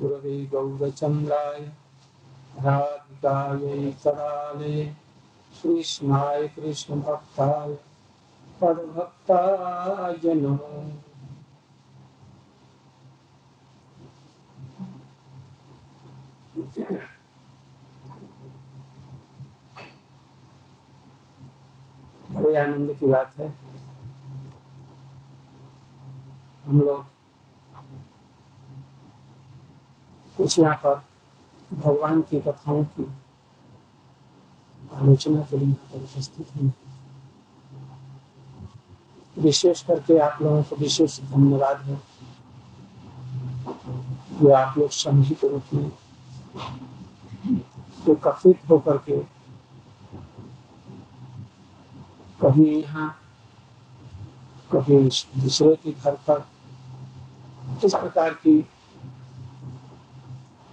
गुरवे गौरचन्द्राय राधिकायै कराले कृष्णाय कृष्णभक्ताय पदभक्ताय नमो बड़े आनंद की बात है। हम लोग कुछ यहाँ पर भगवान की कथाओं की आलोचना के लिए यहाँ पर उपस्थित हैं। विशेष करके आप लोगों को विशेष धन्यवाद है जो आप लोग संघी के रूप में एकत्रित होकर के कभी यहाँ, कभी दूसरे के घर पर इस प्रकार की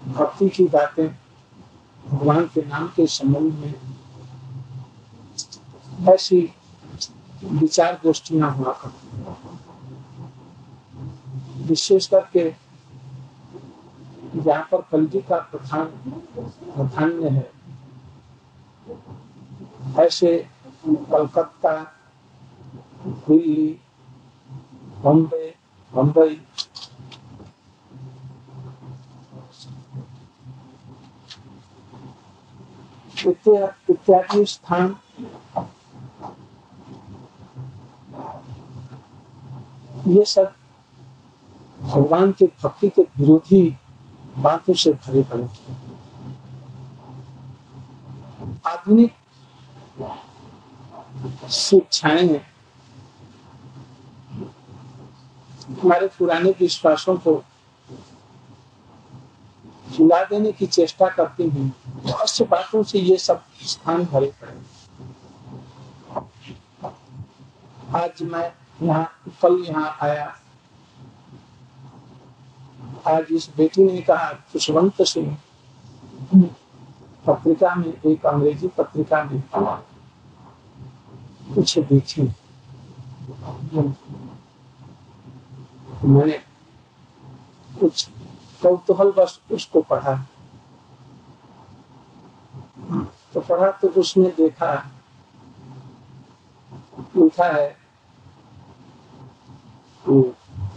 भक्ति की बातें भगवान के नाम के संबंध में ऐसी विचार गोष्ठियाँ हुआ करती विशेष करके जहाँ पर कलजी का प्रधान प्रधान्य है। ऐसे कलकत्ता, दिल्ली, बम्बे बम्बई इत्यादि स्थान ये सब भगवान के भक्ति के विरोधी बातों से भरे पड़े थे आधुनिक शिक्षाएँ हमारे पुराने विश्वासों को झुला देने की चेष्टा करती हैं। बहुत से बातों से ये सब स्थान भरे। पड़े आज मैं यहाँ, कल यहाँ आया। आज इस बेटी ने कहा खुशवंत सिंह, पत्रिका में, एक अंग्रेज़ी पत्रिका में कुछ देखी। मैंने कुछ कौतूहल बस उसको पढ़ा। तो पढ़ा तो उसने देखा लिखा है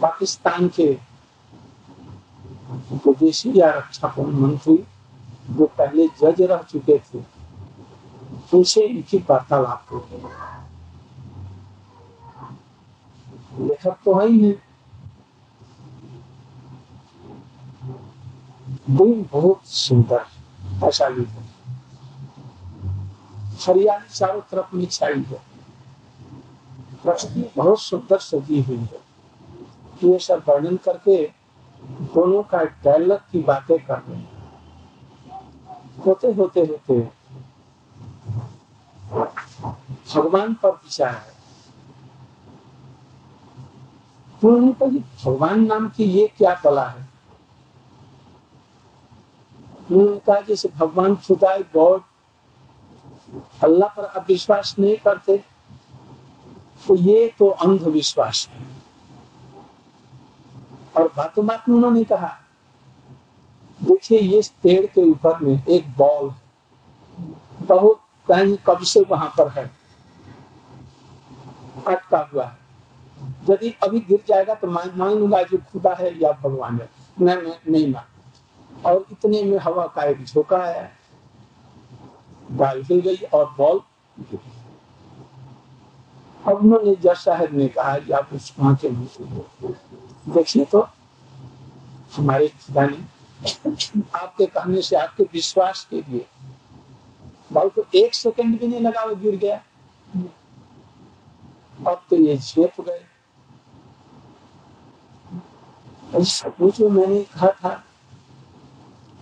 पाकिस्तान के विदेशी या रक्षा मंत्री जो पहले जज रह चुके थे, उनसे इनकी वार्तालाप हो लेखक तो है ही। दिन बहुत सुंदर ऐसा लिखा हरियाली चारों तरफ़ में छाई है। प्रकृति बहुत सुंदर सजी हुई है। ये सब वर्णन करके दोनों का एक डायलॉग की बातें कर रहे हैं। होते होते होते भगवान पर विचार है। भगवान नाम की ये क्या कला है? उन्होंने कहा जैसे भगवान खुदा गॉड अल्लाह पर अब विश्वास नहीं करते तो ये तो अंधविश्वास है। और बातों बात में उन्होंने कहा, देखिए ये पेड़ के ऊपर में एक बॉल बहुत कहीं कब से वहाँ पर है? अटका हुआ है। यदि अभी गिर जाएगा तो मान मान लूँगा जो खुदा है या भगवान है। मैं नहीं मान और इतने में हवा का एक झोंका आया। बाल हिल गई और बॉल अब उन्होंने जज साहब ने कहा कि आप उस के देखिए तो हमारे खुदा ने आपके कहने से आपके विश्वास के लिए, बॉल को एक सेकंड भी नहीं लगा गिर गया। अब तो ये झेप गए। में मैंने कहा था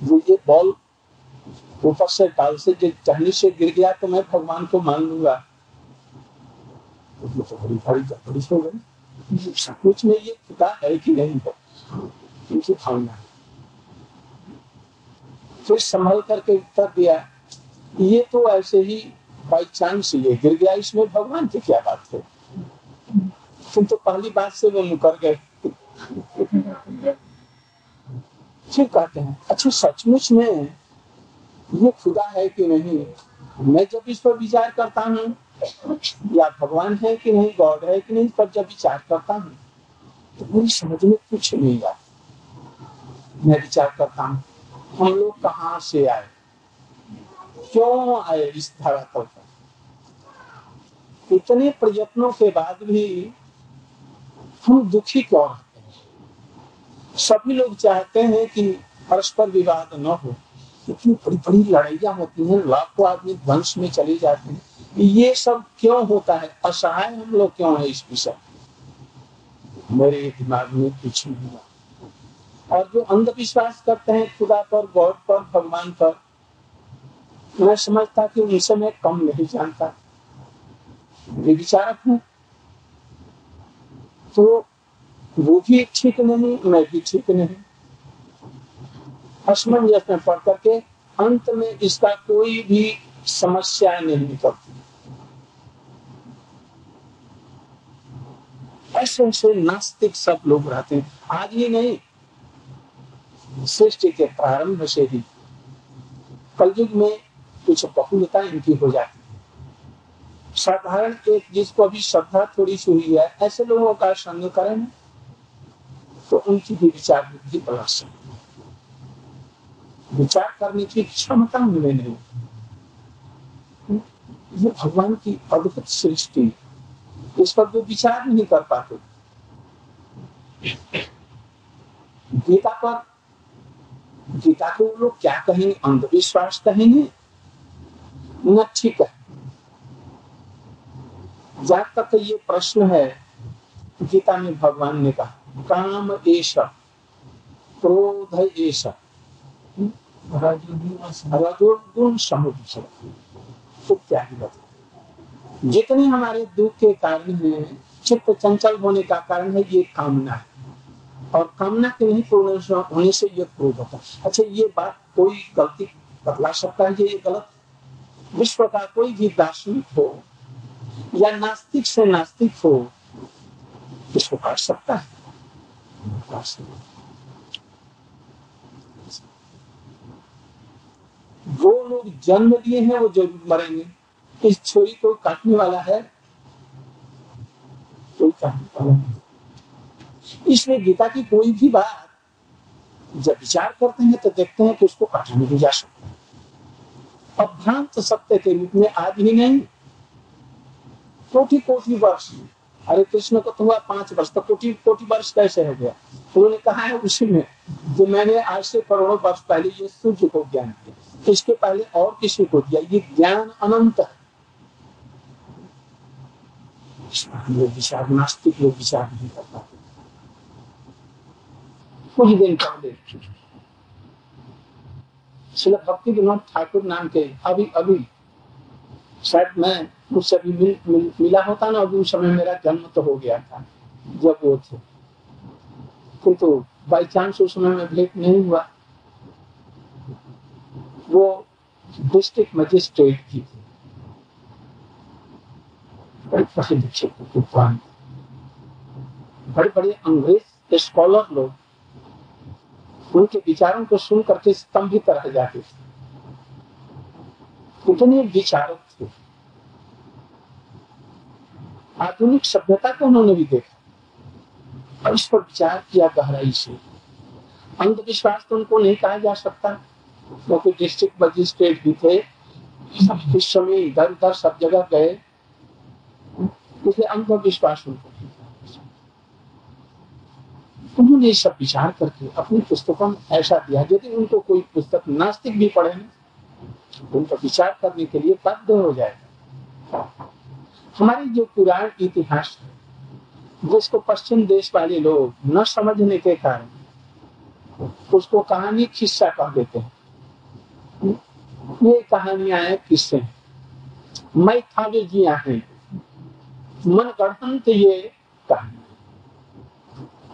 जो ये बॉल ऊपर से टाल से जो टहनी से गिर गया तो मैं भगवान को मान लूँगा। तो बड़ी भारी गड़बड़ी हो गई। सचमुच में ये खुदा है कि नहीं है। इनकी भावना फिर संभल करके उत्तर दिया, ये तो ऐसे ही बाई चांस ये गिर गया, इसमें भगवान की क्या बात है? तुम तो पहली बात से वो मुकर गए। फिर कहते हैं। अच्छा सचमुच में ये खुदा है कि नहीं? मैं जब इस पर विचार करता हूँ, या भगवान है कि नहीं, गॉड है कि नहीं पर जब विचार करता हूँ तो मेरी समझ में कुछ नहीं आता मैं विचार करता हूँ, हम लोग कहाँ से आए? क्यों आए इस धरातल पर? इतने प्रयत्नों के बाद भी हम दुखी क्यों सभी लोग चाहते हैं कि परस्पर विवाद न हो। इतनी बड़ी बड़ी लड़ाइया होती हैं, लाखों आदमी ध्वंस में चले जाते हैं। ये सब क्यों होता है? असहाय हम लोग क्यों है इस विषय मेरे दिमाग में कुछ नहीं हुआ और जो अंधविश्वास करते हैं खुदा पर, गॉड पर, भगवान पर, मैं समझता कि उनसे मैं कम नहीं जानता। विचारक हूँ। तो वो भी ठीक नहीं, मैं भी ठीक नहीं। असमंजस में पढ़ करके अंत में इसका कोई भी समस्या नहीं निकलती ऐसे ऐसे नास्तिक सब लोग रहते हैं। आज ही नहीं, सृष्टि के प्रारंभ से ही। कलयुग में कुछ बहुलता इनकी हो जाती है। साधारण एक जिसको अभी श्रद्धा थोड़ी सी हुई है, ऐसे लोगों का संग करें तो उनकी भी विचार बुद्धि बढ़ा सकती विचार करने की क्षमता मिले नहीं। ये भगवान की अद्भुत सृष्टि इस पर वो विचार नहीं कर पाते। गीता पर, गीता को लोग क्या कहेंगे अंधविश्वास कहेंगे? न, ठीक है। जहाँ तक ये प्रश्न है, गीता में भगवान ने कहा काम एश क्रोध एश रजोगुण समुद्र तो ही बता जितने हमारे दुख के कारण है, चित्त चंचल होने का कारण है, ये कामना है। और कामना के नहीं, पूर्ण होने से ये क्रोध होता है। अच्छा ये बात कोई गलती बतला सकता है ये गलत? विश्व का कोई भी दार्शनिक हो, या नास्तिक से नास्तिक हो, इसको काट सकता है। वो लोग जन्म लिए हैं, वो ज़रूर मरेंगे। इस छोरी को काटने वाला है। कोई काटने वाला नहीं। इसलिए गीता की कोई भी बात, जब विचार करते हैं तो देखते हैं कि उसको काटा नहीं जा सकता अभ्रांत सत्य के रूप में आज ही नहीं कोटि कोटि वर्ष अरे कृष्ण को तो हुआ पाँच वर्ष तो कोटि कोटि वर्ष कैसे हो गया? तो उन्होंने कहा है उसी में, जो मैंने आज से करोड़ों वर्ष पहले ये सूर्य को ज्ञान किया इसके पहले और किसी को दिया, ये ज्ञान अनंत है। विचार, नास्तिक लोग विचार नहीं कर पाते कुछ दिन पहले शिल भक्ति विनोद ठाकुर नाम के अभी अभी शायद मैं मुझसे अभी मिल, मिल, मिला होता ना अभी उस समय मेरा जन्म तो हो गया था जब वो थे। किंतु बाई चांस उस समय में भेंट नहीं हुआ। वो डिस्ट्रिक्ट मजिस्ट्रेट की थी। बड़े लिखे विद्वान बड़े बड़े अंग्रेज़ स्कॉलर लोग उनके विचारों को सुन करके स्तंभित रह जाते थे। कितने विचारक थे आधुनिक सभ्यता को उन्होंने भी देखा। और इस पर विचार किया गहराई से। अंधविश्वास तो उनको नहीं कहा जा सकता, क्योंकि डिस्ट्रिक्ट मजिस्ट्रेट भी थे। इस समय इधर उधर सब जगह गए। इसलिए अंधविश्वास उनको उन्होंने सब विचार करके अपनी पुस्तकों में ऐसा दिया, यदि उनको कोई पुस्तक नास्तिक भी पढ़े तो उनका विचार करने के लिए बाध्य हो जाएगा। हमारी जो पुराण इतिहास है जिसको पश्चिम देश वाले लोग न समझने के कारण उसको कहानी खिस्सा कह देते हैं। ये कहानियाँ हैं, किस्से मैथोलॉजियाँ हैं। मन गढ़ंत ये कहानी।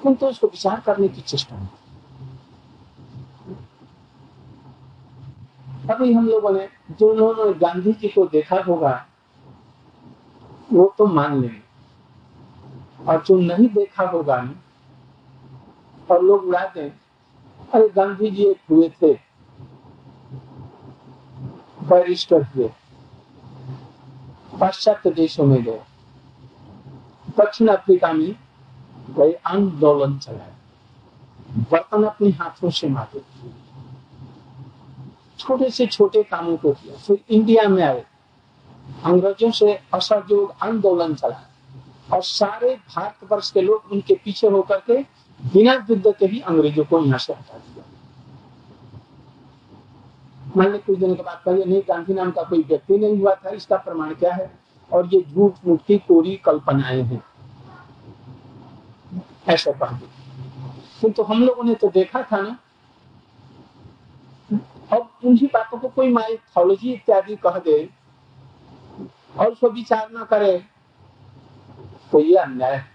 किंतु उसको विचार करने की चेष्टा नहीं। अभी हम लोगों ने जो उन्होंने गांधी जी को देखा होगा वो तो मान लेंगे और जो नहीं देखा होगा और लोग उड़ा दें अरे गांधी जी एक हुए थे। बैरिस्टर हुए। पाश्चात्य देशों में गए। दक्षिण अफ्रीका में गए, आंदोलन चलाए बर्तन अपने हाथों से मारे। छोटे से छोटे कामों को किया। फिर इंडिया में आए। अंग्रेज़ों से असहयोग आंदोलन चला। और सारे भारतवर्ष के लोग उनके पीछे होकर के बिना युद्ध के ही अंग्रेज़ों को यहाँ से हटा दिया। मैंने कुछ दिनों के बाद कहा नहीं गांधी नाम का कोई व्यक्ति नहीं हुआ था, इसका प्रमाण क्या है? और ये झूठ मूठ की कोरी कल्पनाएँ हैं। ऐसा कह किंतु हम लोगों ने तो देखा था ना। अब उन्हीं बातों को कोई माइथोलॉजी इत्यादि कह दे और उसको विचार न करे तो ये अन्याय है।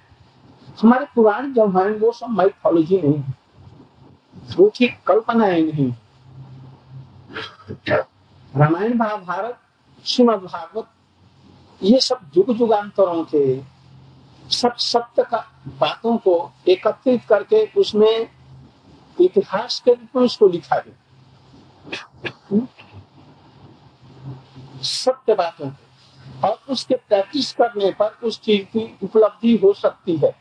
हमारे पुराण जो है, वो सब माइथोलॉजी नहीं है। वो ठीक कल्पनाएँ नहीं रामायण, महाभारत, श्रीमद भागवत, ये सब युग युगांतरों के सब सत्य का बातों को एकत्रित करके उसमें इतिहास के रूप में उसको लिखा गया। सत्य बातों को। और उसके प्रैक्टिस करने पर उस चीज़ की उपलब्धि हो सकती है।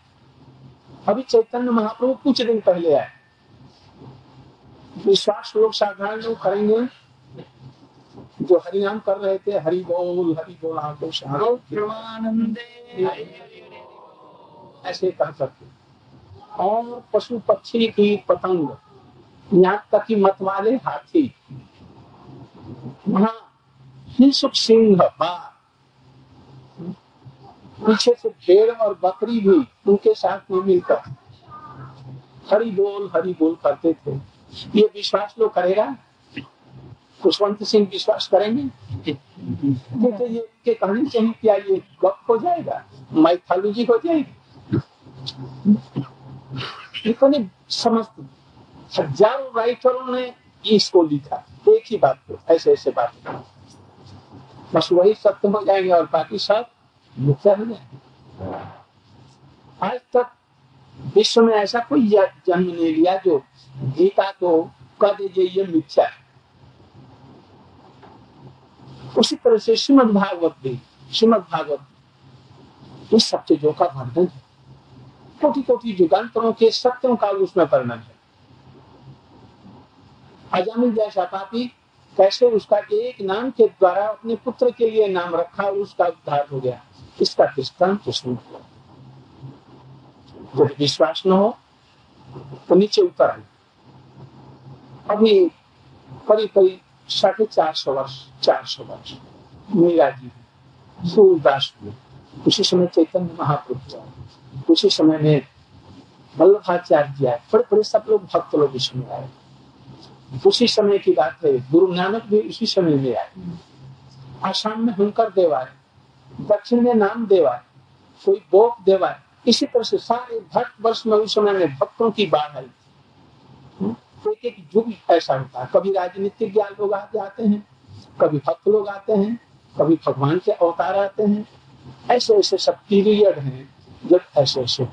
अभी चैतन्य महाप्रभु कुछ दिन पहले आए। विश्वास लोग साधारण लोग करेंगे। जो हरिनाम कर रहे थे हरि बोल हरि बोल तो ऐसे कह सकते और पशु पक्षी की पतंग यहाँ तक की मतवाले हाथी। वहाँ हिंसुक सिंह बाघ पीछे से भेड़ और बकरी भी उनके साथ में मिलकर हरी बोल हरी बोल करते थे। ये विश्वास लोग करेगा? खुशवंत सिंह विश्वास करेंगे? तो ये के कहानी से ही क्या ये गप हो जाएगा? माइथोलॉजी हो जाएगी। इतने समस्त हज़ारों राइटरों ने इसको लिखा। एक ही बात को ऐसे ऐसे बात बस वही सत्य हो जाएँगे और बाकी सब मिथ्या हो जाएँगे। आज तक विश्व में ऐसा कोई जन्म नहीं लिया जो गीता को कह दीजिए ये मिथ्या है। उसी तरह से श्रीमद भागवत भी, श्रीमद भागवत इस सब चीज़ों का वर्णन है। कोटि कोटि युगान्तरों के सत्यों का उसमें वर्णन है। अजामिल जैसा पापी कैसे उसका एक नाम के द्वारा अपने पुत्र के लिए नाम रखा, उसका उद्धार हो गया। इसका दृष्टांत सुन जब विश्वास न हो तो नीचे उतर आए। अभी करीब करीब साढ़े चार सौ वर्ष, चार सौ वर्ष मीरा जी सूरदास हुए। उसी समय चैतन्य महाप्रभु आए उसी समय में वल्लभाचार्य जी आए। बड़े बड़े सब लोग, भक्त लोग इसमें आए। उसी समय की बात है, गुरु नानक भी उसी समय में आए। आसाम में हुनकर देव आए। दक्षिण में नाम देव आए कोई बोक देव आए इसी तरह से सारे भक्त वर्ष में उस समय में भक्तों की बाढ़ आई थी। एक एक युग ऐसा होता है। कभी राजनीतिक ज्ञान लोग आते हैं, कभी भक्त लोग आते हैं, कभी भगवान के अवतार आते हैं। ऐसे ऐसे सब पीरियड हैं, जब ऐसे ऐसे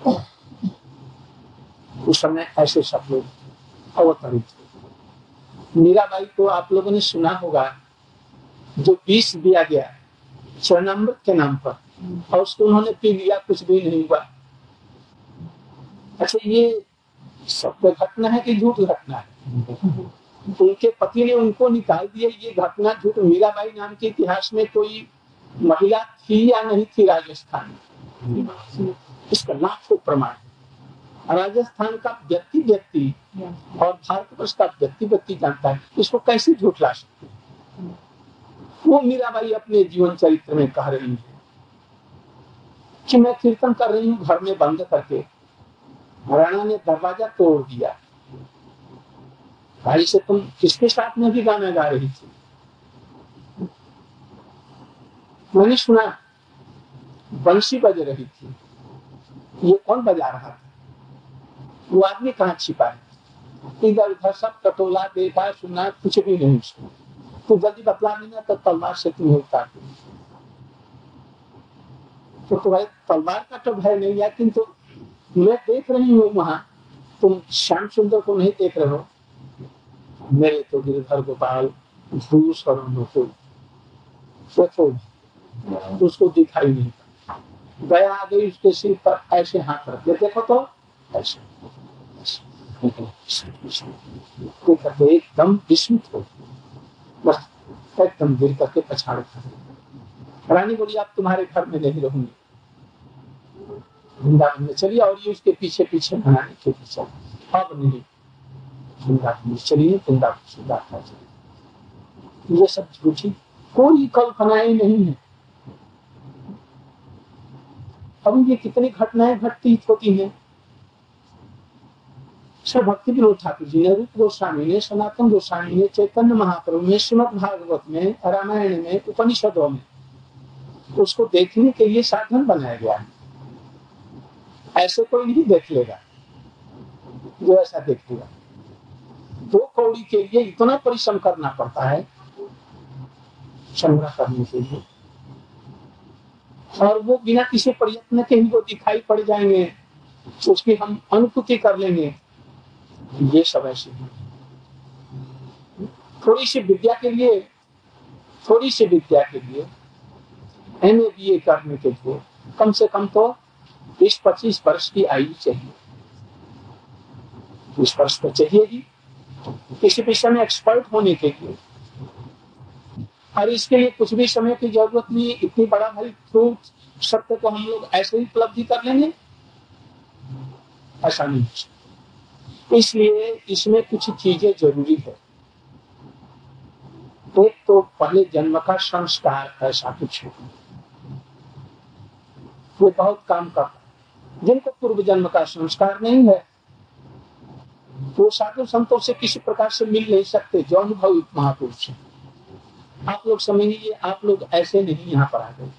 उस समय ऐसे सब लोग अवतरित मीराबाई को आप लोगों ने सुना होगा, जो बीस दिया गया चरणामृत के नाम पर। और उसको उन्होंने पी लिया, कुछ भी नहीं हुआ। अच्छा ये सत्य घटना है कि झूठ घटना है? उनके पति ने उनको निकाल दिया, ये घटना झूठ। मीराबाई नाम के इतिहास में कोई महिला थी या नहीं थी राजस्थान? में इसका लाखों प्रमाण राजस्थान का व्यक्ति व्यक्ति और भारतवर्ष का व्यक्ति व्यक्ति जानता है। इसको कैसे झूठ ला सकते वो मीराबाई अपने जीवन चरित्र में कह रही है कि मैं कीर्तन कर रही हूँ घर में बंद करके। राणा ने दरवाज़ा तोड़ दिया। भाई से तुम किसके साथ में भी गाना गा रही थी? मैंने सुना, बंसी बज रही थी। ये कौन बजा रहा था? वो आदमी कहाँ छिपा है? इधर उधर सब कटोला देखा सुना कुछ भी नहीं सुना। तो जल्दी बतला देना तो तलवार से तुम्हें उतार दे तो तुम्हारे तलवार का तो भय नहीं है किंतु मैं देख रही हूँ वहाँ तुम श्याम सुंदर को नहीं देख रहे हो मेरे तो गिरधर गोपाल भूष और देखो उसको दिखाई नहीं गया आ गई उसके सिर पर ऐसे हाथ रख दे देखो तो ऐसे एकदम विस्मित हो बस एकदम गिर करके पछाड़ खा रानी बोली, आप तुम्हारे घर में नहीं रहूँगी। वृंदावन में चलिए और ये उसके पीछे पीछे बनाने के पीछे अब नहीं। वृंदावन में चलिए, वृंदावन से दाखिला चलिए। ये सब झूठी, कोई कल्पनाएँ नहीं है। अब ये कितनी घटनाएँ घटती, होती हैं? सब भक्ति विनोद ठाकुर जी ने रूप गोस्वामी ने सनातन गोस्वामी ने चैतन्य महाप्रभु ने, श्रीमद भागवत में, रामायण में, उपनिषदों में, उसको देखने के लिए साधन बनाया गया है। ऐसे कोई नहीं देख लेगा, जो ऐसा देख लेगा। दो कौड़ी के लिए इतना परिश्रम करना पड़ता है, संग्रह करने के लिए। और वो बिना किसी प्रयत्न के ही वो दिखाई पड़ जाएँगे, उसकी हम अनुभूति कर लेंगे। ये सब ऐसे थोड़ी सी विद्या के लिए थोड़ी सी विद्या के लिए एम ए बी ए करने के लिए कम से कम तो बीस पच्चीस वर्ष की आयु चाहिए। बीस वर्ष तो चाहिए ही। किसी विषय में एक्सपर्ट होने के लिए। और इसके लिए कुछ भी समय की ज़रूरत नहीं है। इतनी बड़ा भाई फ्रूट सत्य को हम लोग ऐसे ही उपलब्धि कर लेंगे। ऐसा नहीं इसलिए इसमें कुछ चीज़ें ज़रूरी है। एक तो पहले जन्म का संस्कार ऐसा कुछ है वो बहुत काम करता जिनको पूर्व जन्म का संस्कार नहीं है, वो साधु संतों से किसी प्रकार से मिल नहीं सकते, जो अनुभव महापुरुष है। आप लोग समझिए, आप लोग ऐसे नहीं यहाँ पर आ गए।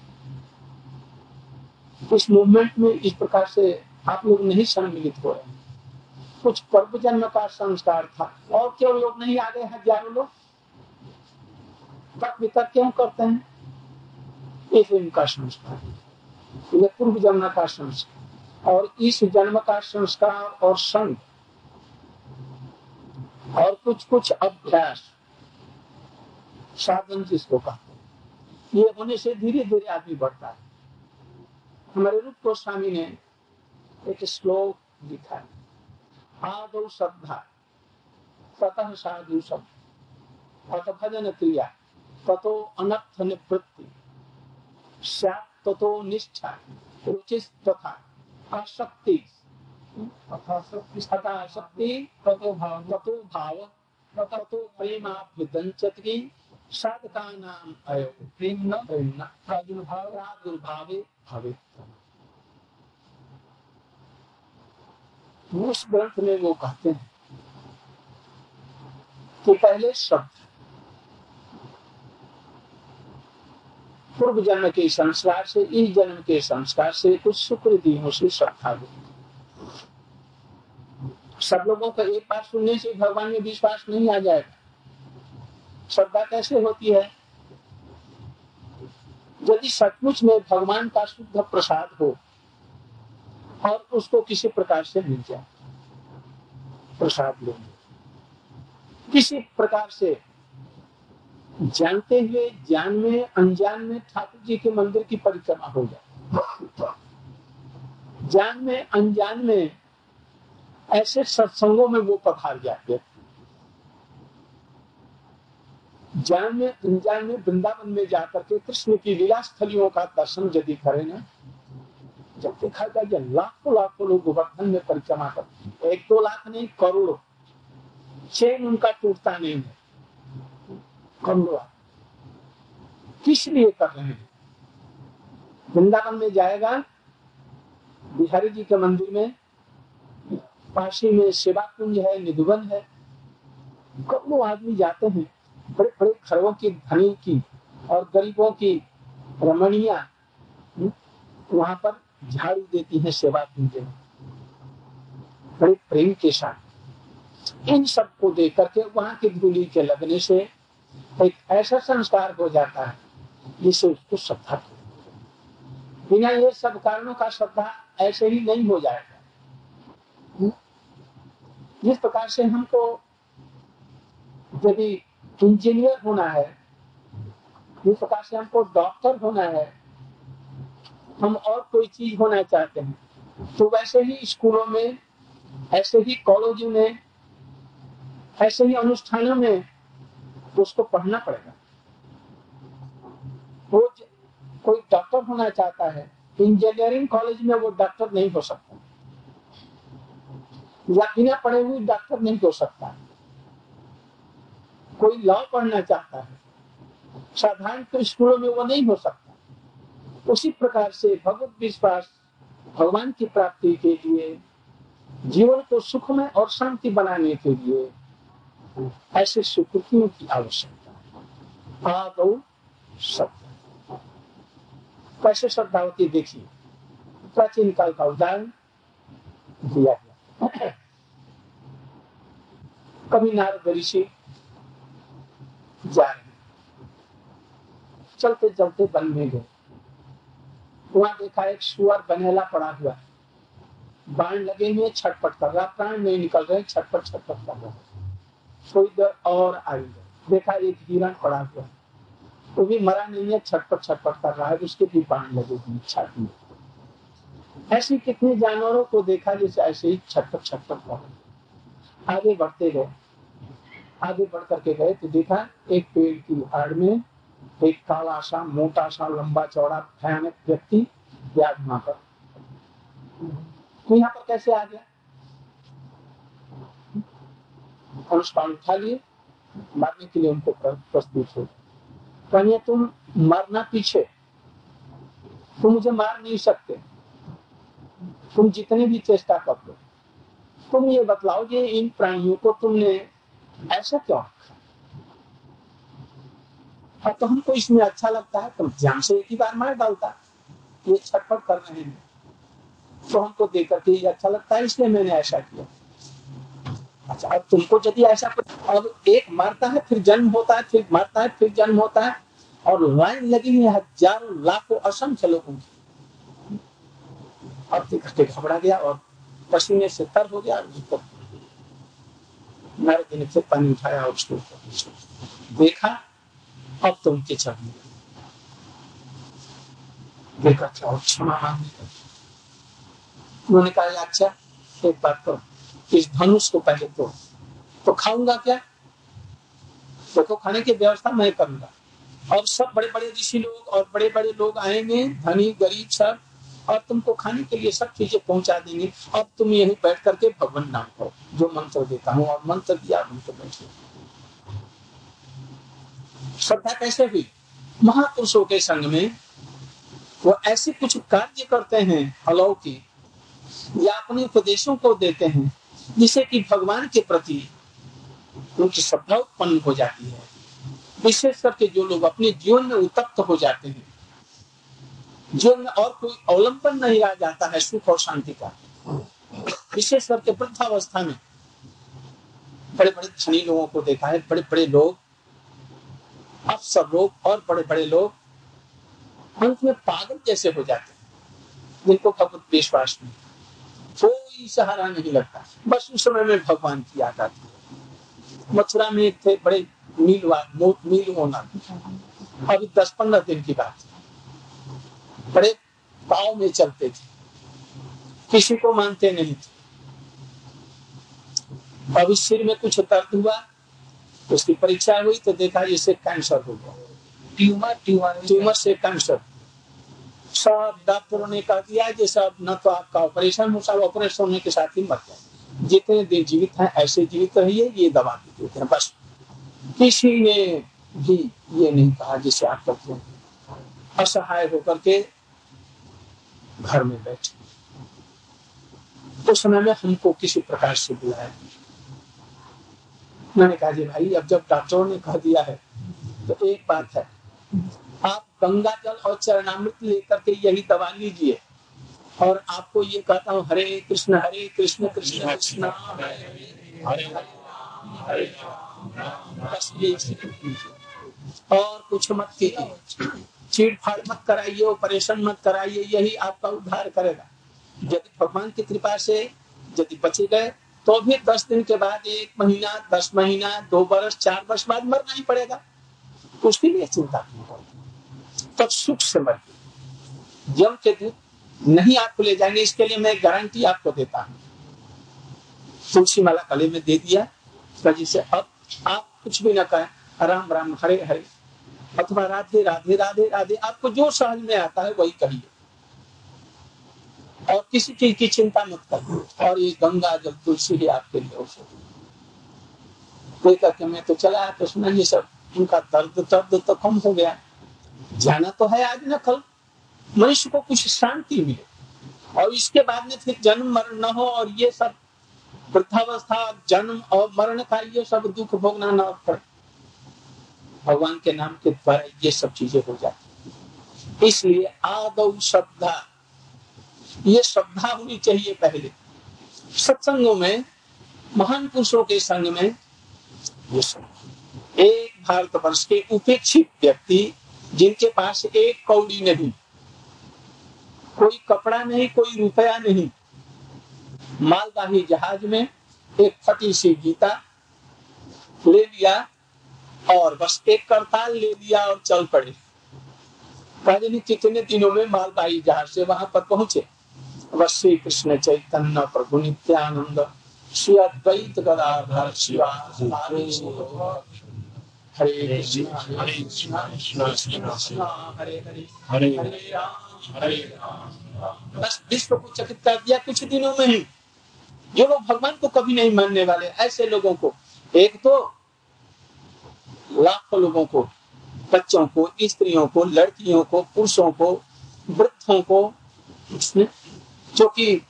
इस मूवमेंट में इस प्रकार से आप लोग नहीं सम्मिलित हो रहे कुछ पर्व जन्म का संस्कार था। और क्यों लोग नहीं आ गए हज़ारों लोग? तक वितर्क क्यों करते हैं? इस इनका संस्कार। ये पूर्व जन्म का संस्कार। और इस जन्म का संस्कार और संग और कुछ कुछ अभ्यास साधन जिसको कहते ये होने से धीरे धीरे आदमी बढ़ता है। हमारे रूप गोस्वामी ने एक श्लोक लिखा है। आदौ श्रद्धा ततः साधु शब्द। भजन क्रिया। ततो अनर्थ निवृत्ति। ततो निष्ठा। रुचि तथा। आसक्ति। शक्ति ततो भाव। ततो भाव। ततो प्रेमाभ्युदंचति साधका नाम अयो। प्रेम न प्रेम प्रादुर्भाव। प्रादुर्भावे भवे उस ग्रंथ में वो कहते हैं कि पहले शब्द पूर्व जन्म के संस्कार से इस जन्म के संस्कार से, कुछ सुकृतियों से श्रद्धा हुई सब लोगों को एक बार सुनने से भगवान में विश्वास नहीं आ जाएगा। श्रद्धा कैसे होती है? यदि सचमुच में भगवान का शुद्ध प्रसाद हो और उसको किसी प्रकार से मिल जाए। प्रसाद लेंगे किसी प्रकार से जानते हुए, ज्ञान में, अनजान में ठाकुर जी के मंदिर की परिक्रमा हो जाए। ज्ञान में, अनजान में ऐसे सत्संगों में वो पधार जाते ज्ञान में, अनजान में वृंदावन में जाकर के कृष्ण की लीला स्थलियों का दर्शन यदि करे ना जब देखा जाए लाखों लाखों लोग गोवर्धन में परिक्रमा करते एक दो लाख नहीं, करोड़ों। चेन उनका टूटता नहीं है। कमला किस लिए कर रहे हैं? वृंदावन में जाएगा, बिहारी जी के मंदिर में, पासी में सेवा कुंज है, निधुवन है। करोड़ों आदमी जाते हैं। बड़े बड़े घरों की धनी की और गरीबों की रमणिया। वहाँ पर झाड़ू देती हैं, सेवा देते हैं। बड़े प्रेम के साथ। इन सबको देख करके वहाँ की धूली के लगने से एक ऐसा संस्कार हो जाता है, जिससे उसको श्रद्धा बिना ये सब कारणों का श्रद्धा ऐसे ही नहीं हो जाएगा। हम्म? जिस प्रकार से हमको यदि इंजीनियर होना है, जिस प्रकार से हमको डॉक्टर होना है हम और कोई चीज़ होना चाहते हैं। तो वैसे ही स्कूलों में, ऐसे ही कॉलेजों में, ऐसे ही अनुष्ठानों में उसको पढ़ना पड़ेगा। वो कोई डॉक्टर होना चाहता है, इंजीनियरिंग कॉलेज में वो डॉक्टर नहीं हो सकता। या बिना पढ़े हुए डॉक्टर नहीं हो सकता। कोई लॉ पढ़ना चाहता है, साधारण स्कूलों में वो नहीं हो सकता। उसी प्रकार से भगवत विश्वास भगवान की प्राप्ति के लिए, जीवन को सुखमय और शांति बनाने के लिए ऐसे स्वीकृतियों की आवश्यकता आदौ सत्य कैसे श्रद्धावती देखिए? प्राचीन काल का उदाहरण दिया गया। कभी नारद ऋषि जा रहे चलते चलते वन में गए। वहाँ देखा, एक सुअर बनेला पड़ा हुआ। है बाण लगे हुए, छटपट कर रहा, प्राण नहीं निकल रहे, छटपट छटपट कर रहा। थोड़ी देर और आई। देखा, एक हिरण पड़ा हुआ। है वो भी मरा नहीं है, छटपट छटपट कर रहा है, उसके भी बाण लगे हुए, छाती में। ऐसे कितने जानवरों को देखा, जैसे ऐसे ही छटपट छटपट कर रहे आगे बढ़ते गए। आगे बढ़ करके गए तो देखा, एक पेड़ की आड़ में एक काला सा मोटा सा लंबा चौड़ा, भयानक व्यक्ति वहाँ पर तो यहाँ पर कैसे आ गया? अनुष्ठान उठा लिए मारने के लिए उनको प्रस्तुत हो। कहने तुम मरना पीछे, तुम मुझे मार नहीं सकते। तुम जितनी भी चेष्टा कर लो तुम ये बतलाओ कि इन प्राणियों को तुमने ऐसा क्यों रखा? तो हमको इसमें अच्छा लगता है तुम ध्यान से एक ही बार मार डालता। ये छटपट कर रहे हैं। तो हमको देख करके अच्छा लगता है, इसलिए मैंने ऐसा किया। अच्छा अब तुमको यदि ऐसा अब एक मरता है, फिर जन्म होता है, फिर मरता है, फिर जन्म होता है, और लाइन लगी है, हज़ारों, लाखों, असंख्य लोगों की। करके घबरा गया और पसीने से तर हो गया, उसको नारद ने फिर पानी उठाया और उसको देखा अब तो उनके चढ़ने देखा क्या और क्षमा मांगने उन्होंने कहा अच्छा एक बात तो इस धनुष को पहले तो तो खाऊँगा क्या? तो खाने की व्यवस्था मैं करूँगा। और सब बड़े बड़े ऋषि लोग और बड़े बड़े लोग आएँगे, धनी, गरीब सब, और तुमको खाने के लिए सब चीज़ें पहुँचा देंगे। अब तुम यही बैठ करके भगवान नाम करो, जो मंत्र देता हूँ और मंत्र दिया तो बैठे। श्रद्धा कैसे हुई? महापुरुषों के संग में वो ऐसे कुछ कार्य करते हैं अलौकिक या अपने उपदेशों को देते हैं, जिससे कि भगवान के प्रति उनकी श्रद्धा उत्पन्न हो जाती है। विशेष करके जो लोग अपने जीवन में उत्तप्त हो जाते हैं, जीवन में और कोई अवलंबन नहीं रह जाता है सुख और शांति का। विशेष करके वृद्धावस्था में बड़े बड़े धनी लोगों को देखा है बड़े बड़े लोग अफसर लोग और बड़े बड़े लोग अंत में पागल जैसे हो जाते हैं, जिनको भगवत विश्वास नहीं। कोई सहारा नहीं लगता। बस उस समय में भगवान की याद आती है। मथुरा में थे बड़े मील मील होना अभी दस पंद्रह दिन की बात बड़े पाव में चलते थे। किसी को मानते नहीं थे। अभी सिर में कुछ दर्द हुआ उसकी परीक्षा हुई तो देखा इसे कैंसर हो गया। ट्यूमर ट्यूमर ट्यूमर से कैंसर सब डॉक्टरों ने कह दिया कि सब न तो आपका ऑपरेशन हो सब ऑपरेशन होने के साथ ही मर जाए जितने दिन जीवित हैं ऐसे जीवित रहिए ये दवा भी देते हैं बस। किसी ने भी ये नहीं कहा जिसे आप करते हैं। असहाय होकर के घर में बैठे। उस समय में हमको किसी प्रकार से बुलाया। मैंने कहा जी, भाई, अब जब डॉक्टरों ने कह दिया है तो एक बात है, आप गंगा जल और चरणामृत लेकर के यही दवा लीजिए, और आपको ये कहता हूँ, हरे कृष्ण हरे कृष्ण कृष्ण कृष्ण, और कुछ मत कीजिए चीड़ फाड़ मत कराइए ऑपरेशन मत कराइए, यही आपका उद्धार करेगा। यदि भगवान की कृपा से यदि बचे गए तो भी दस दिन के बाद, एक महीना, दस महीना, दो वर्ष चार वर्ष बाद मरना ही पड़ेगा। उसके लिए चिंता नहीं। तब सुख से मर जम के दूध नहीं आपको ले जाएँगे, इसके लिए मैं गारंटी आपको देता हूँ। तुलसी माला कले में दे दिया। से, अब आप कुछ भी ना कहें। राम राम, हरे हरे। अथवा राधे राधे राधे राधे। आपको जो समझ में आता है, वही कहिए। और किसी चीज़ की चिंता मत करिए और ये गंगा जल तुलसी ही आपके लिए कोई करके मैं तो चला तो सुना सब। उनका दर्द दर्द तो कम हो गया। जाना तो है आज न कल। मनुष्य को कुछ शांति मिले। और इसके बाद में फिर जन्म मरण न हो, और ये सब वृद्धावस्था, जन्म और मरण का ये सब दुख भोगना न पड़े। भगवान के नाम के द्वारा ये सब चीज़ें हो जाती इसलिए आदौ श्रद्धा ये श्रद्धा होनी चाहिए पहले। सत्संगों में, महान पुरुषों के संग में, ये एक भारतवर्ष के उपेक्षित व्यक्ति, जिनके पास एक कौड़ी नहीं, कोई कपड़ा नहीं, कोई रुपया नहीं, मालवाही जहाज़ में एक फटी सी गीता ले लिया और बस एक करताल ले लिया और चल पड़े। कितने दिनों में मालवाही जहाज़ से वहाँ पर पहुँचे। श्री कृष्ण चैतन्य प्रभु नित्यानंद श्री अद्वैत गदाधर शिवा हरे कृष्ण हरे कृष्ण हरे हरे हरे हरे बस विश्व को चकित कर दिया कुछ दिनों में ही। जो लोग भगवान को कभी नहीं मानने वाले ऐसे लोगों को। एक तो लाखों लोगों को बच्चों को स्त्रियों को लड़कियों को पुरुषों को वृद्धों को जो कि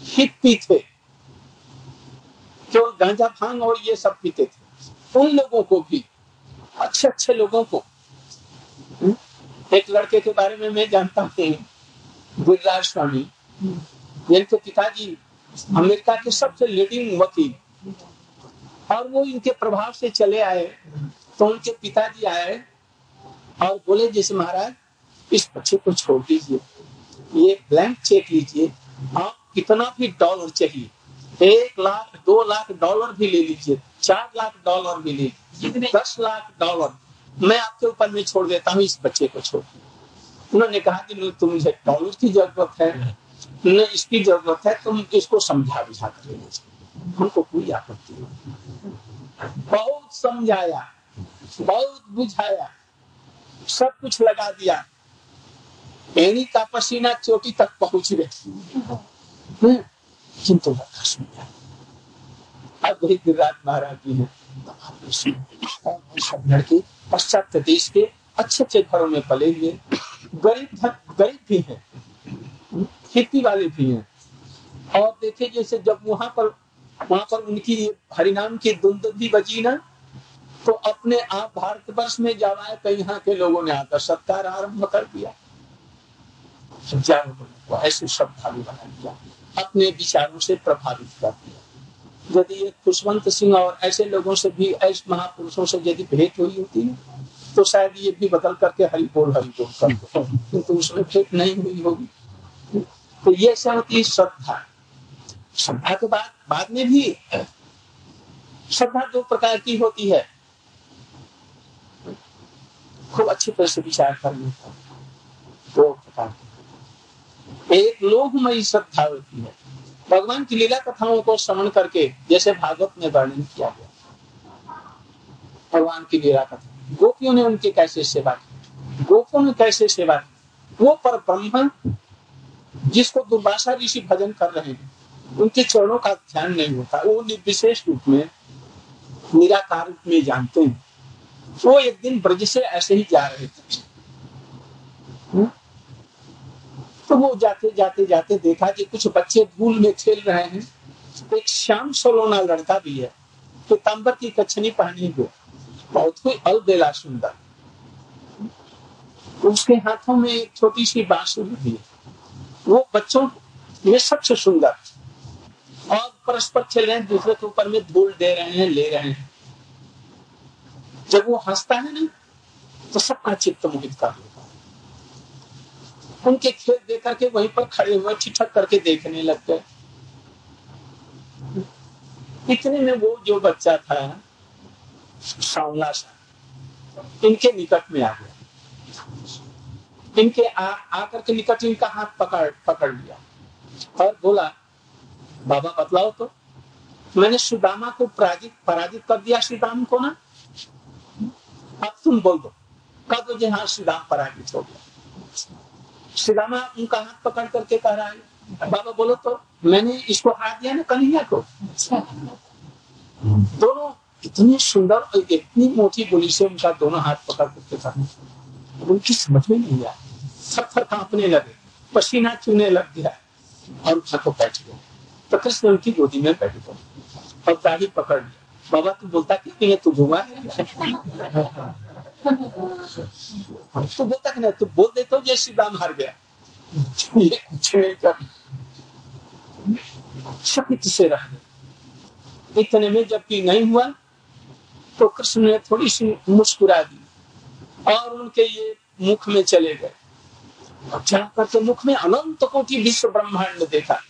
हिप्पी थे जो गांजा भाँग और ये सब पीते थे। उन लोगों को भी अच्छे अच्छे लोगों को। हम्म, एक लड़के के बारे में मैं जानता हूँ गिरिराज स्वामी। जिनके पिताजी अमेरिका के सबसे लीडिंग वकील। और वो इनके प्रभाव से चले आए तो उनके पिताजी आए और बोले जैसे महाराज इस बच्चे को छोड़ दीजिए। ये ब्लैंक चेक लीजिए। आप कितना भी डॉलर चाहिए एक लाख दो लाख डॉलर भी ले लीजिए चार लाख डॉलर भी ले दस लाख डॉलर मैं आपके ऊपर में छोड़ देता हूँ इस बच्चे को छोड़ उन्होंने कहा कि तुम मुझे डॉलर की ज़रूरत है न इसकी ज़रूरत है तुम इसको समझा बुझा कर लेना हमको कोई आपत्ति नहीं। बहुत समझाया बहुत बुझाया सब कुछ लगा दिया। एनी का चोटी तक पहुँच गए किंतु अब वही महाराज जी हैं सब लड़के पश्चात देश के अच्छे अच्छे घरों में पले हुए गरीब गरीब भी हैं खेती वाले भी हैं और देखे जैसे जब वहाँ पर वहाँ पर उनकी हरिनाम की धुंध भी बजी ना तो अपने आप भारतवर्ष में जब आए तो यहाँ के लोगों ने आकर सत्कार आरंभ कर दिया। ऐसे श्रद्धालु बना दिया अपने विचारों से प्रभावित कर दिया यदि खुशवंत सिंह और ऐसे लोगों से भी, ऐसे महापुरुषों से यदि भेंट हुई होती है तो शायद ये भी बदल करके हरि बोल हरि बोल कर किंतु उसमें भेंट नहीं हुई होगी। तो ये सब होती श्रद्धा। श्रद्धा के बाद बाद में भी श्रद्धा दो प्रकार की होती है। खूब अच्छी तरह से विचार करने का की एक लोकमयी श्रद्धा होती है। भगवान की लीला कथाओं को श्रवण करके जैसे भागवत में वर्णन किया गया। भगवान की लीला कथा। गोपियों ने उनकी कैसे सेवा की? गोपियों ने कैसे सेवा की? वो पर ब्रह्म, जिसको दुर्भाषा ऋषि भजन कर रहे हैं, उनके चरणों का ध्यान नहीं होता। वो निर्विशेष रूप में, निराकार रूप में जानते हैं। वो एक दिन ब्रज से ऐसे ही जा रहे थे। वो जाते जाते जाते देखा कि कुछ बच्चे धूल में खेल रहे हैं। एक श्याम सोलोना लड़का भी है। पीताम्बर की कच्छनी पहनी हुई बहुत कोई अलबेला सुंदर। उसके हाथों में एक छोटी सी बांसुरी भी है। वो बच्चों में सबसे सुंदर। और परस्पर खेल रहे हैं, दूसरे के ऊपर में धूल दे रहे हैं, ले रहे हैं। जब वो हंसता है ना तो सबका चित्त मोहित कर लेता है। उनके खेल देख करके वहीं पर खड़े हुए, ठिठक करके देखने लग गए। इतने में वो जो बच्चा था सांवला सा इनके निकट में आ गया। इनके आ, आकर के निकट इनका हाथ पकड़ पकड़ लिया और बोला, बाबा, बतलाओ तो मैंने सुदामा को पराजित पराजित कर दिया श्री राम को ना? अब तुम बोल दो दो जी हाँ श्री राम पराजित हो गया? श्री रामा उनका हाथ पकड़ करके कह रहा है। बाबा बोलो तो मैंने इसको हाथ दिया ना, कन्हैया को? दोनों इतनी सुंदर और इतनी मोटी बोली से उनका दोनों हाथ पकड़ करके कहा। उनकी समझ में नहीं आया। थर कांपने लगे, पसीना चूने लग गया और उठा को बैठ गए। तो कृष्ण उनकी गोदी में बैठ गए और दाढ़ी पकड़ लिया बाबा, तू बोलता क्यों नहीं है, तू घुमा तू बोलता कि नहीं तू बोल दे तो जय श्री राम हार गया ये कुछ नहीं कर शकित से रह गए इतने में जबकि नहीं हुआ तो कृष्ण ने थोड़ी सी मुस्कुरा दी और उनके ये मुख में चले गए जाकर तो मुख में अनंत कोटि विश्व ब्रह्मांड देखा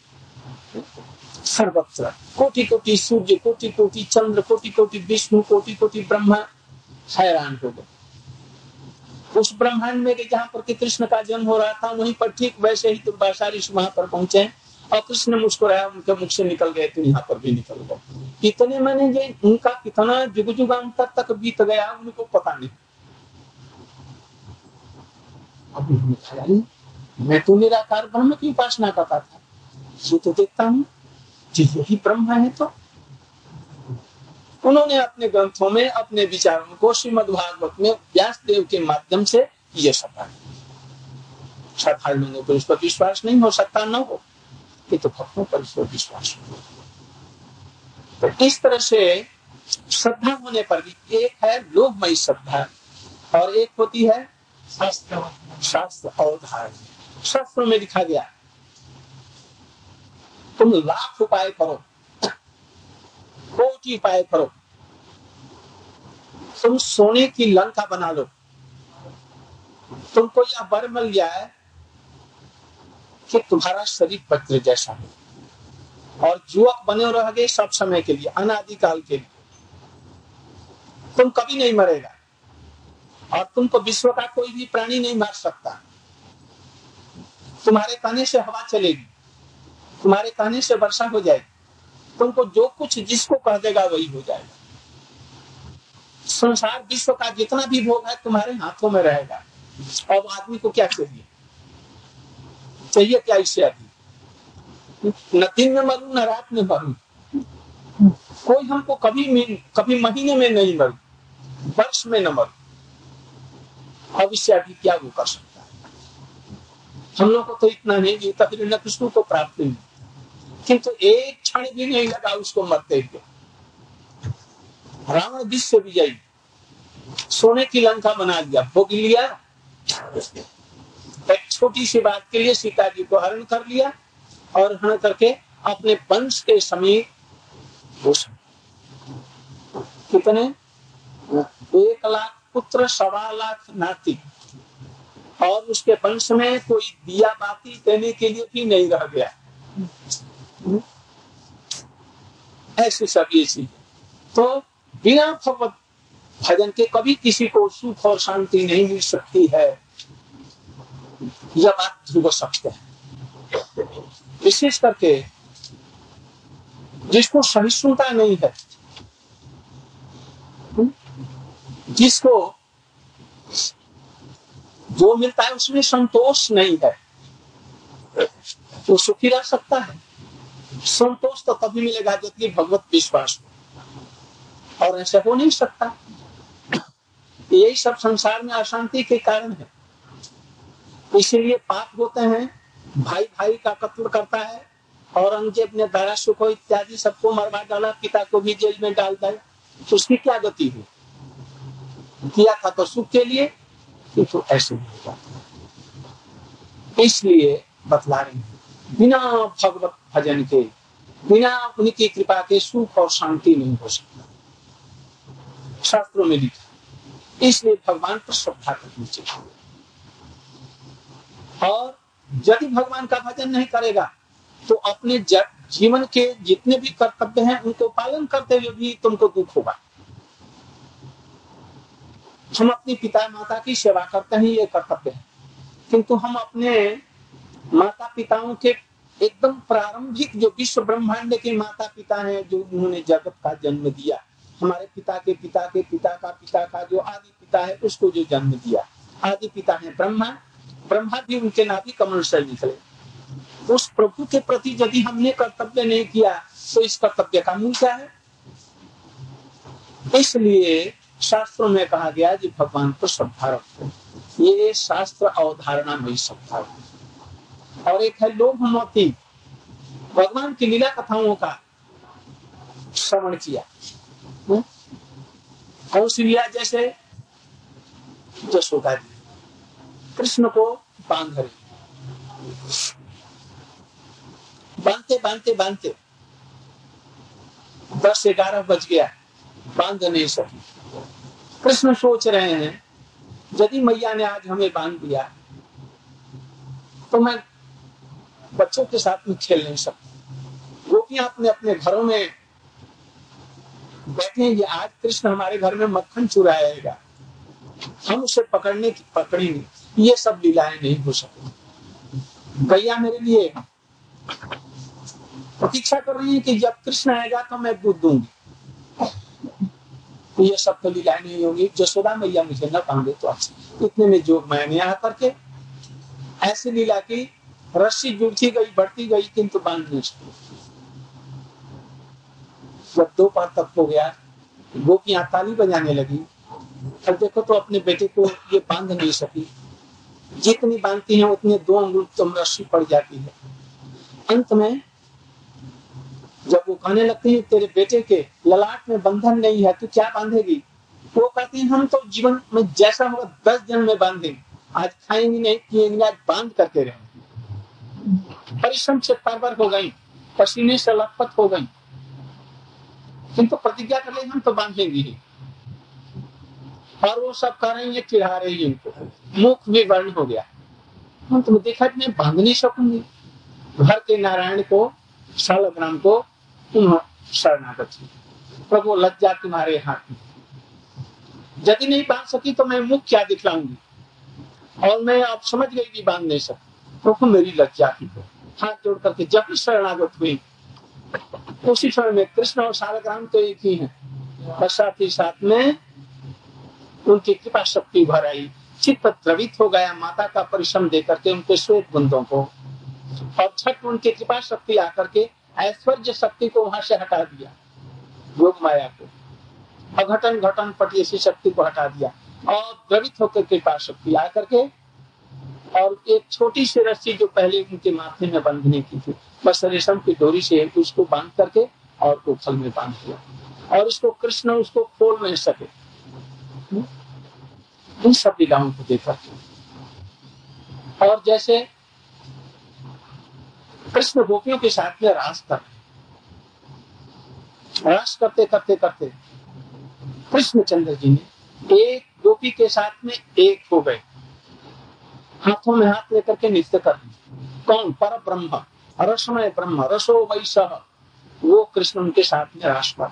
सर्वत्र कोटि कोटि सूर्य कोटि कोटि चंद्र कोटि कोटि विष्णु कोटि कोटि ब्रह्मा हैरान हो गए उस ब्रह्मांड में जहाँ पर कृष्ण का जन्म हो रहा था, वहीं पर ठीक वैसे ही दुर्भाषारी वहाँ पर पहुँचे और कृष्ण मुस्कुराया, उनके मुख से निकल गए तो यहाँ पर भी निकल गए। इतने मैंने ये उनका कितना जुग जुगान्तर तक बीत गया, उनको पता नहीं। अभी मैं तो निराकार ब्रह्म की उपासना करता था। ये तो देखता हूँ यही ब्रह्म है तो। उन्होंने अपने ग्रंथों में, अपने विचारों को श्रीमद भागवत में व्यास देव के माध्यम से ये सफ़ा साधारण लोगों को इस पर विश्वास नहीं, हो सकता न हो, ये तो भक्तों पर इस पर विश्वास हो। तो इस तरह से श्रद्धा होने पर भी एक है लोभमयी श्रद्धा, और एक होती है शास्त्र और धारण शास्त्रों में लिखा गया तुम लाख उपाय करो, कोटि उपाय करो तुम सोने की लंका बना लो। तुमको यह बर मिल जाए कि तुम्हारा शरीर वज्र जैसा हो। और युवक बने रह गए सब समय के लिए, अनादिकाल के लिए। तुम कभी नहीं मरेगा। और तुमको विश्व का कोई भी प्राणी नहीं मार सकता। तुम्हारे कहने से हवा चलेगी। तुम्हारे कहने से वर्षा हो जाएगी। तुमको जो कुछ जिसको कह देगा वही हो जाएगा। संसार विश्व का जितना भी भोग है तुम्हारे हाथों में रहेगा। अब आदमी को क्या चाहिए? चाहिए क्या इससे अभी न दिन में मरू, न रात में मरू। कोई हमको कभी कभी महीने में नहीं मरू, वर्ष में न मरू। अब इससे अभी क्या वो कर सकता है? हम लोग को तो इतना नहीं मिलता फिर न कृष्ण को प्राप्त नहीं। किंतु एक क्षण भी नहीं लगा उसको मरते हुए। रावण विश्व विजयी सोने की लंका बना लिया भोग लिया। एक छोटी सी बात के लिए सीता जी को हरण कर लिया और हरण करके अपने वंश के समीप कितने? एक लाख पुत्र, सवा लाख नाती। और उसके वंश में कोई दिया बाती देने के लिए भी नहीं रह गया। ऐसी सब ये चीज़। तो बिना भगवत भजन के कभी किसी को सुख और शांति नहीं मिल सकती है। यह बात ध्रुव सकते हैं। विशेष करके, जिसको सहिष्णुता नहीं है, जिसको जो मिलता है उसमें संतोष नहीं है, वो सुखी रह सकता है। संतोष तो तभी मिलेगा जबकि भगवत विश्वास हो। और ऐसे हो नहीं सकता। यही सब संसार में अशांति के कारण है। इसीलिए पाप होते हैं भाई भाई का कत्ल करता है, औरंगज़ेब ने दारा सुखो इत्यादि सबको मरवा डाला, पिता को भी जेल में डाल दिया। तो उसकी क्या गति हुई किया था तो सुख के लिए तो ऐसे नहीं होगा इसलिए बतला रहे हैं, बिना भगवत भजन के, बिना उनकी कृपा के सुख और शांति नहीं हो सकता। शास्त्रों में लिखा इसलिए भगवान पर श्रद्धा करनी चाहिए। और यदि भगवान का भजन नहीं करेगा तो अपने जीवन के जितने भी कर्तव्य हैं, उनको पालन करते हुए भी तुमको दुख होगा। हम अपने पिता माता की सेवा करते हैं, ये कर्तव्य है। किंतु हम अपने माता पिताओं के एकदम प्रारंभिक जो विश्व ब्रह्मांड के माता पिता हैं, जो उन्होंने जगत का जन्म दिया हमारे पिता के पिता के, पिता का पिता का जो आदि पिता है, उसको जो जन्म दिया। आदि पिता है ब्रह्मा। ब्रह्मा भी उनके नाभि कमल से निकले। उस प्रभु के प्रति यदि हमने कर्तव्य नहीं किया तो इस कर्तव्य का मूल क्या है? इसलिए शास्त्रों में कहा गया कि भगवान को श्रद्धा रखो। ये शास्त्र अवधारणा में श्रद्धा और एक है लोभ मोती। भगवान की लीला कथाओं का श्रवण किया। लीला जैसे जशोदा जी कृष्ण को बाँध रही। बांधते बांधते बांधते। दस ग्यारह बज गया। बाँध नहीं सकी। कृष्ण सोच रहे हैं, यदि मैया ने आज हमें बाँध दिया तो मैं बच्चों के साथ में खेल नहीं सकता। गोपियाँ अपने अपने घरों में बैठेंगे आज कृष्ण हमारे घर में मक्खन चुराएगा। हम उसे पकड़ने की पकड़ेंगे ये सब लीलाएँ नहीं हो सकती। गैया मेरे लिए प्रतीक्षा कर रही है कि जब कृष्ण आएगा तो मैं दूध दूँगी। तो ये सब तो लीलाएँ नहीं होंगी। जसोदा मैया मुझे न बांधे तो अच्छा। इतने में जो मैंने यहाँ करके ऐसी लीला की, रस्सी जुड़ती गई, बढ़ती गई, किंतु बाँध नहीं सकती जब दोपहर तक हो गया गोपियाँ ताली बजाने लगी। अब देखो तो अपने बेटे को ये बाँध नहीं सकी। जितनी बांधती हैं, उतनी दो अंगुल तुम रस्सी पड़ जाती है। अंत में, जब वो कहने लगती है तेरे बेटे के, ललाट में बंधन नहीं है तो क्या बांधेगी? वो कहती है, हम तो जीवन में जैसा होगा, दस दिन में बांधेंगे। आज खाएँगे नहीं, पिएँगे आज बाँध करते रहेंगे। परिश्रम से परवर हो गई, पसीने से लखपत हो गई। किंतु प्रतिज्ञा कर लेंगे, हम तो बांधेंगे ही और वो सब कर रही है चिढ़ा रही है इनको। मुख भी वर्ण हो गया। हम तो देखा मैं बाँध नहीं सकूँगी घर के नारायण को, शालग्राम को तुम शरणागत प्रभु, लज्जा तुम्हारे हाथ में। यदि नहीं बाँध सकी तो मैं मुख क्या दिखलाऊँगी? और मैं आप समझ गई कि बाँध नहीं सकती प्रभु, मेरी लज्जा की हाथ जोड़ करके जब शरणागत हुई उसी समय में कृष्ण और शालग्राम तो एक ही है। और साथ ही साथ में उनकी कृपा शक्ति भर आई। चित्त द्रवित हो गया, माता का परिश्रम दे करके उनके श्वेत बुंदों को। और छठ उनकी कृपा शक्ति आकर के ऐश्वर्य शक्ति को वहाँ से हटा दिया योग माया को। अघटन घटन पटी ऐसी शक्ति को हटा दिया। और द्रवित होकर कृपा शक्ति आकर के और एक छोटी सी रस्सी जो पहले उनके माथे में बंधने की थी। बस रेशम की डोरी से उसको बाँध करके और फल में बाँध दिया। और उसको कृष्ण उसको खोल नहीं सके। इन सब लीलाओं को देख। और जैसे कृष्ण गोपियों के साथ में रास कर रास करते करते करते कृष्णचंद्र जी ने एक गोपी के साथ में एक हो गए। हाथों में हाथ लेकर के नृत्य कर कौन? पर ब्रह्म रसमय ब्रह्म। रसो वैश। वो कृष्ण उनके साथ में कर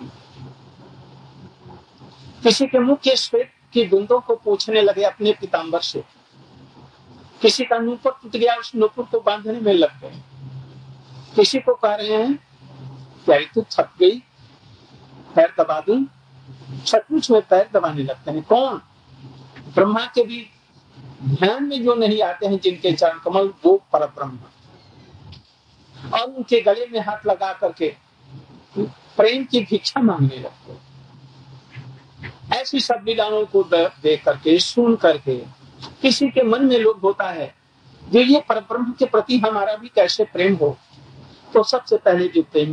किसी के मुख के श्वेत की बुंदों को पूछने लगे अपने पिताम्बर से। किसी का नूपुर टूट गया, उस नूपुर को बांधने में लग गए। किसी को कह रहे हैं क्या तू थक गई। पैर दबा दू। सचमुच में पैर दबाने लगते हैं। कौन? ब्रह्मा के भी ध्यान में जो नहीं आते हैं, जिनके चरण कमल, वो पर ब्रह्म और उनके गले में हाथ लगा करके प्रेम की भिक्षा मांगने लगते ऐसी सब लीलाओं को देख करके, सुन करके, किसी के मन में लोभ होता है, जो ये पर ब्रह्म के प्रति हमारा भी कैसे प्रेम हो? तो सबसे पहले जो प्रेम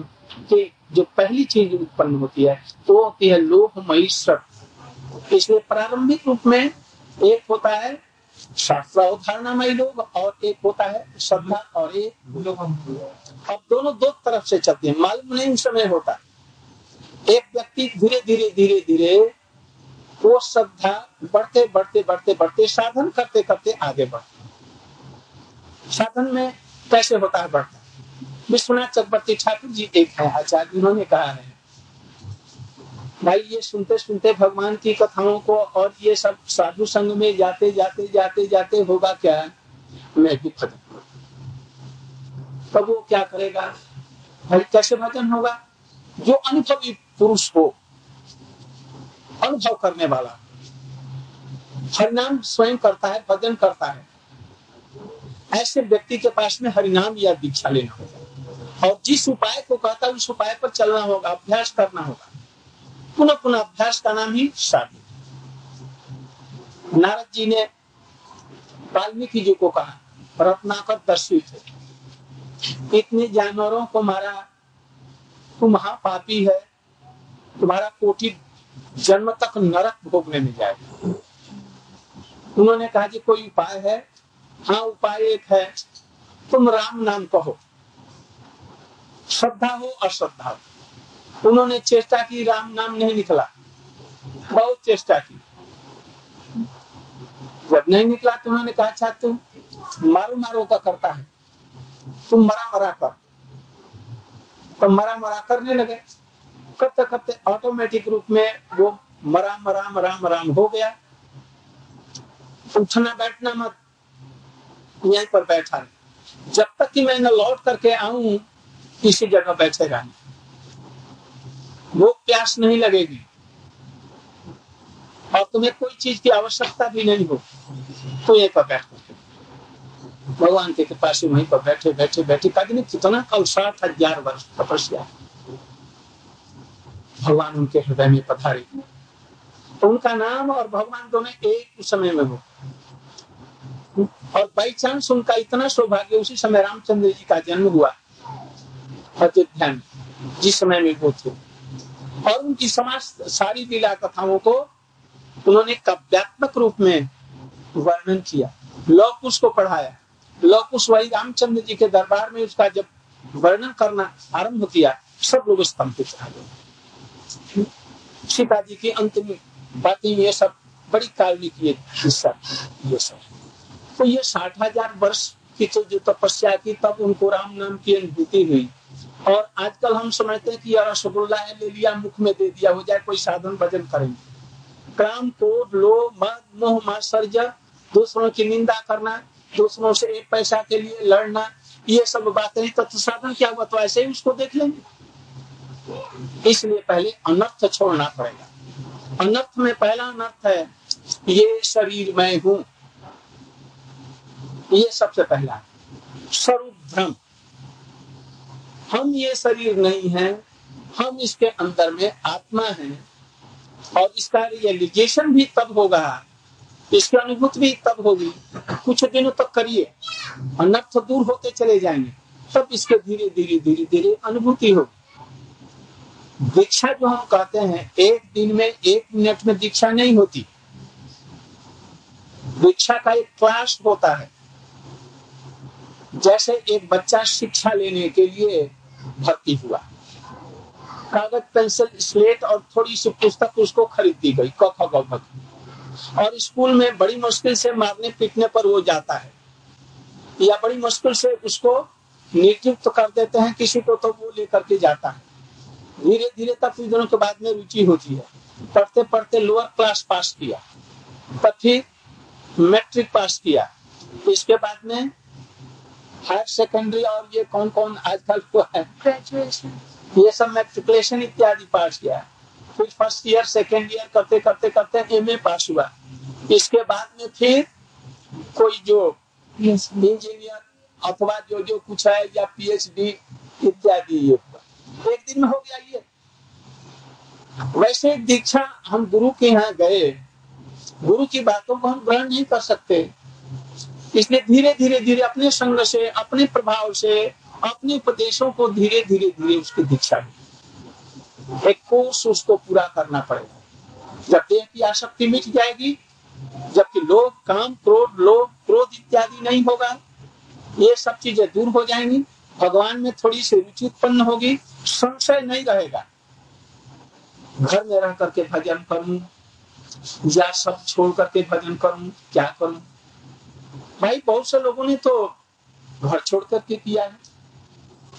के, जो पहली चीज़ उत्पन्न होती है, वो होती है लोभमयी श्रद्धा इसलिए प्रारंभिक रूप में एक होता है शास्त्र अवधारणामय लोग और एक होता है श्रद्धा और एक अब दोनों दो तरफ़ से चलती है। मालूम नहीं समय होता। है एक व्यक्ति धीरे धीरे धीरे धीरे वो श्रद्धा बढ़ते बढ़ते बढ़ते बढ़ते साधन करते करते आगे बढ़ते साधन में कैसे होता है, बढ़ता विश्वनाथ चक्रवर्ती ठाकुर जी एक है। आचार्य, उन्होंने कहा है भाई, ये सुनते सुनते भगवान की कथाओं को और ये सब साधु संग में जाते जाते जाते जाते होगा क्या? मैं भी भजन तब वो क्या करेगा? भाई, कैसे भजन होगा? जो अनुभवी पुरुष हो, अनुभव करने वाला। हरिनाम स्वयं करता है, भजन करता है। ऐसे व्यक्ति के पास में हरिनाम या दीक्षा लेना होगा। और जिस उपाय को कहता है, उस उपाय पर चलना होगा, अभ्यास करना होगा। पुनः पुनः अभ्यास का नाम ही शादी। नारद जी ने वाल्मीकि जी को कहा, रत्नाकर दर्शित है इतने जानवरों को मारा तुम महापापी है। तुम्हारा कोटि जन्म तक नरक भोगने में जाएगा उन्होंने कहा कि कोई उपाय है? हाँ उपाय एक है। तुम राम नाम कहो। श्रद्धा हो, अश्रद्धा हो। उन्होंने चेष्टा की, राम नाम नहीं निकला। बहुत चेष्टा की। जब नहीं निकला तो उन्होंने कहा अच्छा तुम मारो मारो का करता है। तुम मरा मरा कर। तो मरा मरा करने लगे। करते करते ऑटोमेटिक रूप में वो मरा मरा मरा मराम हो गया। उठना बैठना मत। यहीं पर बैठा जब तक कि मैं न लौट करके आऊँ, इसी जगह बैठेगा नहीं वो प्यास नहीं लगेगी। और तुम्हें कोई चीज़ की आवश्यकता भी नहीं हो तो ये पर बैठ भगवान के कृपा से वहीं पर बैठे बैठे बैठे। कभी कितना कल साठ हज़ार वर्ष तपस्या। भगवान उनके हृदय में पथारे तो उनका नाम और भगवान दोनों एक समय में हो। और बाई चांस उनका इतना सौभाग्य, उसी समय रामचंद्र जी का जन्म हुआ। अयोध्या में जिस समय में वो थे। और उनकी समाज सारी लीला कथाओं को उन्होंने काव्यात्मक रूप में वर्णन किया। लौकुश को पढ़ाया। लौकुश वही रामचंद्र जी के दरबार में उसका जब वर्णन करना आरंभ किया, सब लोग स्तंभित रह गए। सीता जी की अंतिम बातें ये सब, बड़ी काल्मिक ये हिस्सा ये सब। तो ये साठ हज़ार वर्ष की जो तपस्या की, तब उनको राम नाम की अनुभूति हुई। और आजकल हम समझते हैं कि यार रसगुल्ला है, ले लिया, मुख में दे दिया, हो जाए कोई साधन भजन करेंगे। काम लोभ, मद, मोह मात्सर्ज दूसरों की निंदा करना, दूसरों से एक पैसा के लिए लड़ना, ये सब बातें तत्व साधन क्या हुआ? तो ऐसे ही उसको देख लेंगे। इसलिए पहले अनर्थ छोड़ना पड़ेगा। अनर्थ में पहला अनर्थ है, ये शरीर में हूँ। ये सबसे पहला स्वरूप भ्रम। हम ये शरीर नहीं है, हम इसके अंदर में आत्मा है। और इसका रियलाइजेशन भी तब होगा, इसकी अनुभूति भी तब होगी। कुछ दिनों तक करिए, अनर्थ दूर होते चले जाएँगे, तब इसके धीरे धीरे धीरे धीरे अनुभूति होगी। दीक्षा जो हम कहते हैं, एक दिन में एक मिनट में दीक्षा नहीं होती। दीक्षा का एक प्रयास होता है। जैसे एक बच्चा शिक्षा लेने के लिए भर्ती हुआ। कागज़, पेंसिल, स्लेट और थोड़ी सी पुस्तक उसको खरीद दी गई क ग और स्कूल में बड़ी मुश्किल से मारने पीटने पर वो जाता है। या बड़ी मुश्किल से उसको नियुक्त कर देते हैं, किसी को तो वो लेकर के जाता है। धीरे धीरे तब कुछ दिनों के बाद में रुचि होती है। पढ़ते पढ़ते लोअर क्लास पास किया। तब फिर मैट्रिक पास किया। इसके बाद में हायर सेकेंडरी और ये कौन कौन आजकल हुआ है? ग्रेजुएशन ये सब मेट्रिकुलेशन इत्यादि पास किया फिर फ़र्स्ट ईयर सेकेंड ईयर करते करते करते एम ए पास हुआ। इसके बाद में फिर कोई जो इंजीनियर अथवा जो जो कुछ है या पीएचडी इत्यादि ये एक दिन में हो गया ये। वैसे दीक्षा हम गुरु के यहाँ गए। गुरु की बातों को हम ग्रहण नहीं कर सकते। इसलिए धीरे धीरे धीरे अपने संग से, अपने प्रभाव से, अपने उपदेशों को धीरे धीरे धीरे उसकी दीक्षा दी एक कोर्स उसको पूरा करना पड़ेगा। जब देह की आसक्ति मिट जाएगी, जबकि लोभ, काम, क्रोध, लोभ, क्रोध इत्यादि नहीं होगा, ये सब चीज़ें दूर हो जाएँगी, भगवान में थोड़ी सी रुचि उत्पन्न होगी, संशय नहीं रहेगा। घर में रह करके भजन करूँ, या सब छोड़ करके भजन करूँ, क्या करूँ? भाई, बहुत से लोगों ने तो घर छोड़ करके किया है।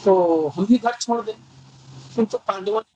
तो हम भी घर छोड़ दें। तो पांडवों ने